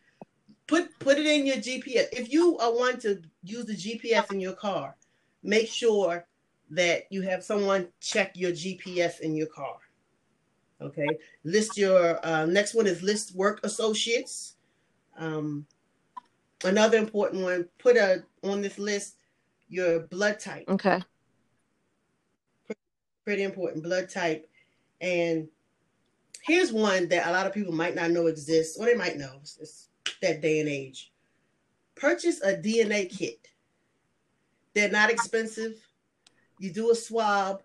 Speaker 2: Put put it in your GPS. If you are want to use the GPS in your car, make sure that you have someone check your GPS in your car. Okay. List your uh, next one is list work associates. Um, another important one. Put a on this list your blood type.
Speaker 1: Okay.
Speaker 2: Pretty important blood type. And here's one that a lot of people might not know exists, or they might know. It's, it's that day and age. Purchase a DNA kit. They're not expensive. You do a swab,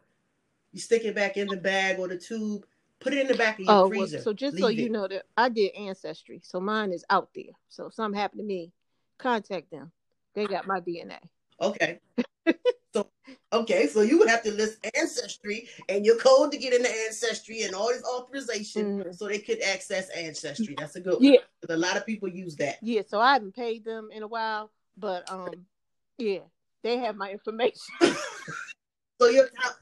Speaker 2: you stick it back in the bag or the tube, put it in the back of your
Speaker 1: Oh, well, so just so you
Speaker 2: it.
Speaker 1: know that I did ancestry, so mine is out there. So if something happened to me, contact them. They got my DNA.
Speaker 2: Okay. so okay, so you would have to list ancestry and your code to get into ancestry and all this authorization
Speaker 1: Mhm.
Speaker 2: so they could access ancestry. That's a good one.
Speaker 1: Yeah,
Speaker 2: A lot of people use that.
Speaker 1: yeah. So I haven't paid them in a while, but um, yeah, they have my information.
Speaker 2: So your account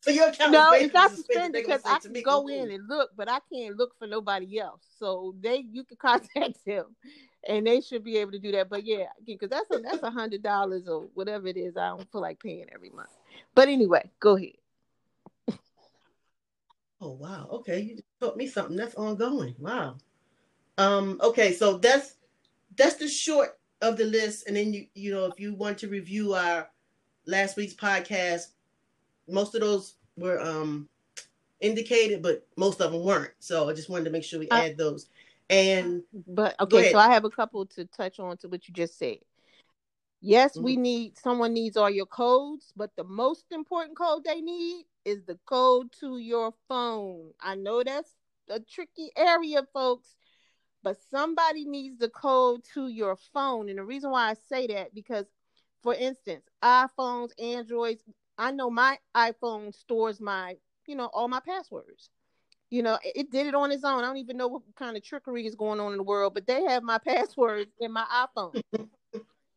Speaker 2: so your account
Speaker 1: no,
Speaker 2: is
Speaker 1: it's not suspended because I can go
Speaker 2: cool."
Speaker 1: in and look, but I can't look for nobody else. So they, you can contact them, and they should be able to do that. But yeah, because that's a that's a hundred dollars or whatever it is. I don't feel like paying every month. But anyway, go ahead.
Speaker 2: Oh wow. Okay, you just taught me something. That's ongoing. Wow. Um, okay, so that's that's the short of the list. And then you you know, if you want to review our last week's podcast, most of those were um indicated, but most of them weren't. So I just wanted to make sure we
Speaker 1: Uh,
Speaker 2: add those. And
Speaker 1: But okay, so I have a couple to touch on to what you just said. Yes, we
Speaker 2: Mm-hmm.
Speaker 1: need someone needs all your codes, but the most important code they need is the code to your phone. I know that's a tricky area, folks, but somebody needs the code to your phone. And the reason why I say that because for instance, iPhones, Androids, I know my iPhone stores my, you know, all my passwords you know, it, it did it on its own. I don't even know what kind of trickery is going on in the world, but they have my passwords in my iPhone.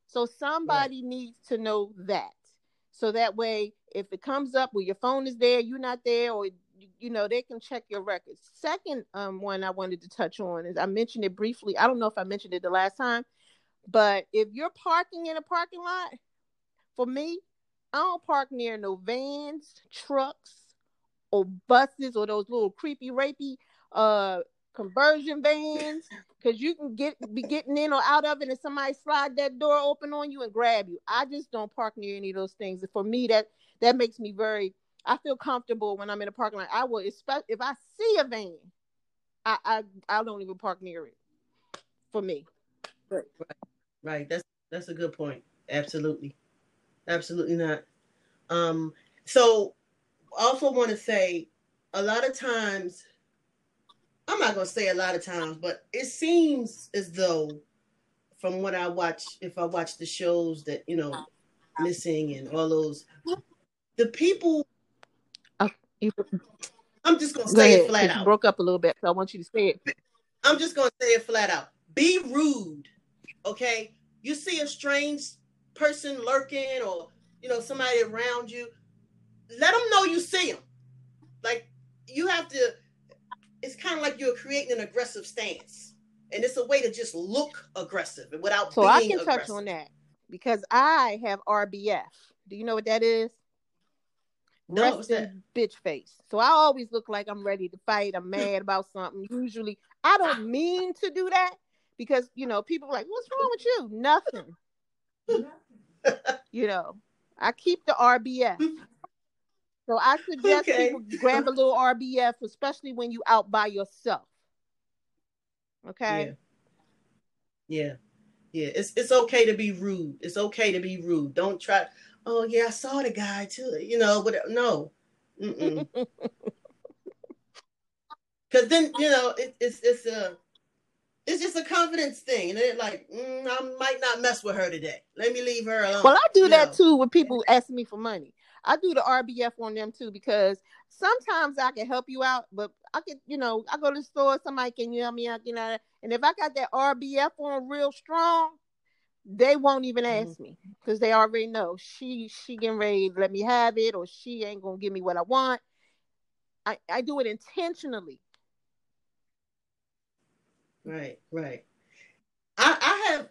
Speaker 1: so somebody needs to know that. So that way, if it comes up where your phone is there, you're not there, or you, you know, they can check your records. Second, um, one I wanted to touch on is I mentioned it briefly. I don't know if I mentioned it the last time, but if you're parking in a parking lot, for me, I don't park near no vans, trucks, or buses or those little creepy rapey uh conversion vans because you can get be getting in or out of it and somebody slide that door open on you and grab you. I just don't park near any of those things. For me that that makes me very i feel comfortable when i'm in a parking lot. I will especially if i see a van i i, I don't even park near it for me.
Speaker 2: Right, that's that's a good point. Absolutely. Absolutely not. Um, so also want to say a lot of times I'm not gonna say a lot of times, but it seems as though from what I watch, if I watch the shows that you know, missing and all those, the people.
Speaker 1: you,
Speaker 2: I'm just gonna say
Speaker 1: ahead
Speaker 2: it flat
Speaker 1: you
Speaker 2: out.
Speaker 1: broke up a little bit so i want you to say it
Speaker 2: I'm just gonna say it flat out. Be rude, okay? You see a strange person lurking, or you know somebody around you, let them know you see them. Like you have to. It's kind of like you're creating an aggressive stance, and it's a way to just look aggressive and without
Speaker 1: so
Speaker 2: being
Speaker 1: i can touch
Speaker 2: aggressive.
Speaker 1: on that because i have rbf do you know what that is
Speaker 2: No, that?
Speaker 1: bitch face. So I always look like I'm ready to fight. I'm mad about something. Usually, I don't mean to do that because you know people are like, "What's wrong with you?" Nothing. You know, I keep the RBF. So I suggest
Speaker 2: Okay.
Speaker 1: people grab a little RBF, especially when you out by yourself. Okay.
Speaker 2: Yeah. Yeah. Yeah. It's it's okay to be rude. It's okay to be rude. Don't try. Oh yeah, I saw the guy too. You know, but no. Because then you know it, it's it's a it's just a confidence thing, and they're like, mm, I might not mess with her today. Let me leave her alone.
Speaker 1: Well, I do that
Speaker 2: know.
Speaker 1: too with people asking me for money. I do the RBF on them too because sometimes I can help you out, but I can, you know, I go to the store, somebody can yell me out, you know, and if I got that RBF on real strong, they won't even
Speaker 2: Mm-hmm.
Speaker 1: ask me because they already know she she getting ready to let me have it or she ain't gonna give me what I want. I, I do it intentionally.
Speaker 2: Right, right. I I have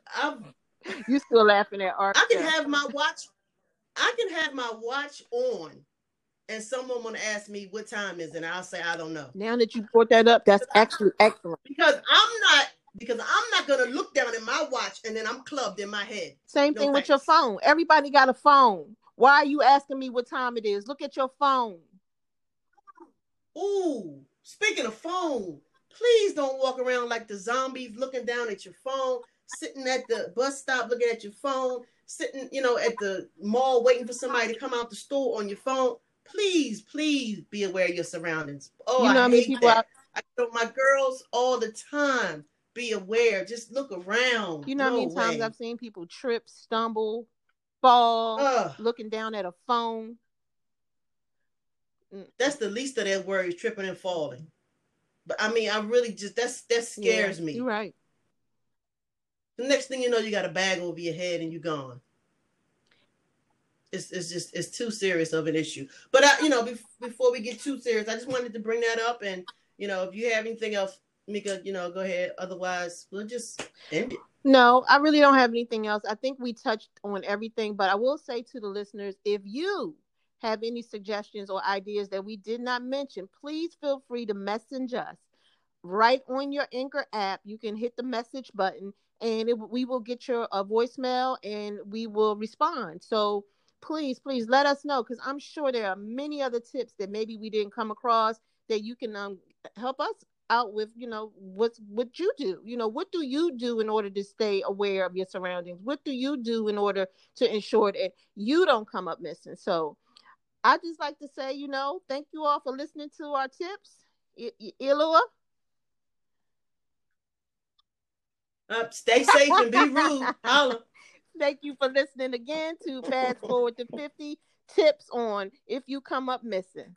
Speaker 2: I've
Speaker 1: You still laughing at art.
Speaker 2: I can have my watch. I can have my watch on, and someone want to ask me what time is, it, and I'll say I don't know
Speaker 1: now that you brought that up, that's actually excellent.
Speaker 2: because I'm not because I'm not gonna look down at my watch and then I'm clubbed in my head.
Speaker 1: Same
Speaker 2: No
Speaker 1: thing with your phone. Everybody got a phone. Why are you asking me what time it is? Look at your phone.
Speaker 2: Ooh, speaking of phone, please don't walk around like the zombies looking down at your phone, sitting at the bus stop looking at your phone, sitting, you know, at the mall waiting for somebody to come out the store on your phone. Please, please be aware of your surroundings. Oh,
Speaker 1: you know
Speaker 2: I
Speaker 1: how
Speaker 2: hate
Speaker 1: people
Speaker 2: that. I tell my girls all the time, be aware. Just look around.
Speaker 1: you know how
Speaker 2: no
Speaker 1: many times. I've seen people trip, stumble, fall,
Speaker 2: Ugh,
Speaker 1: looking down at a phone.
Speaker 2: that's the least of their worries, tripping and falling. But I mean, I really just that's that scares
Speaker 1: Yeah,
Speaker 2: me.
Speaker 1: You're right.
Speaker 2: The next thing you know, you got a bag over your head and you're gone. It's, it's just it's too serious of an issue. But I, you know, bef- before we get too serious, I just wanted to bring that up. And you know, if you have anything else, Mika, you know, go ahead. Otherwise, we'll just end it.
Speaker 1: No, I really don't have anything else. I think we touched on everything, but I will say to the listeners if you have any suggestions or ideas that we did not mention, please feel free to message us right on your Anchor app. You can hit the message button and it, we will get your a voicemail and we will respond. So please, please let us know because I'm sure there are many other tips that maybe we didn't come across that you can um, help us out with you know what's what you do you know what do you do in order to stay aware of your surroundings what do you do in order to ensure that you don't come up missing so i just like to say you know thank you all for listening to our tips I- I- Ilua?
Speaker 2: Uh, stay safe and be rude. Holla.
Speaker 1: thank you for listening again to fast forward to 50 tips on if you come up missing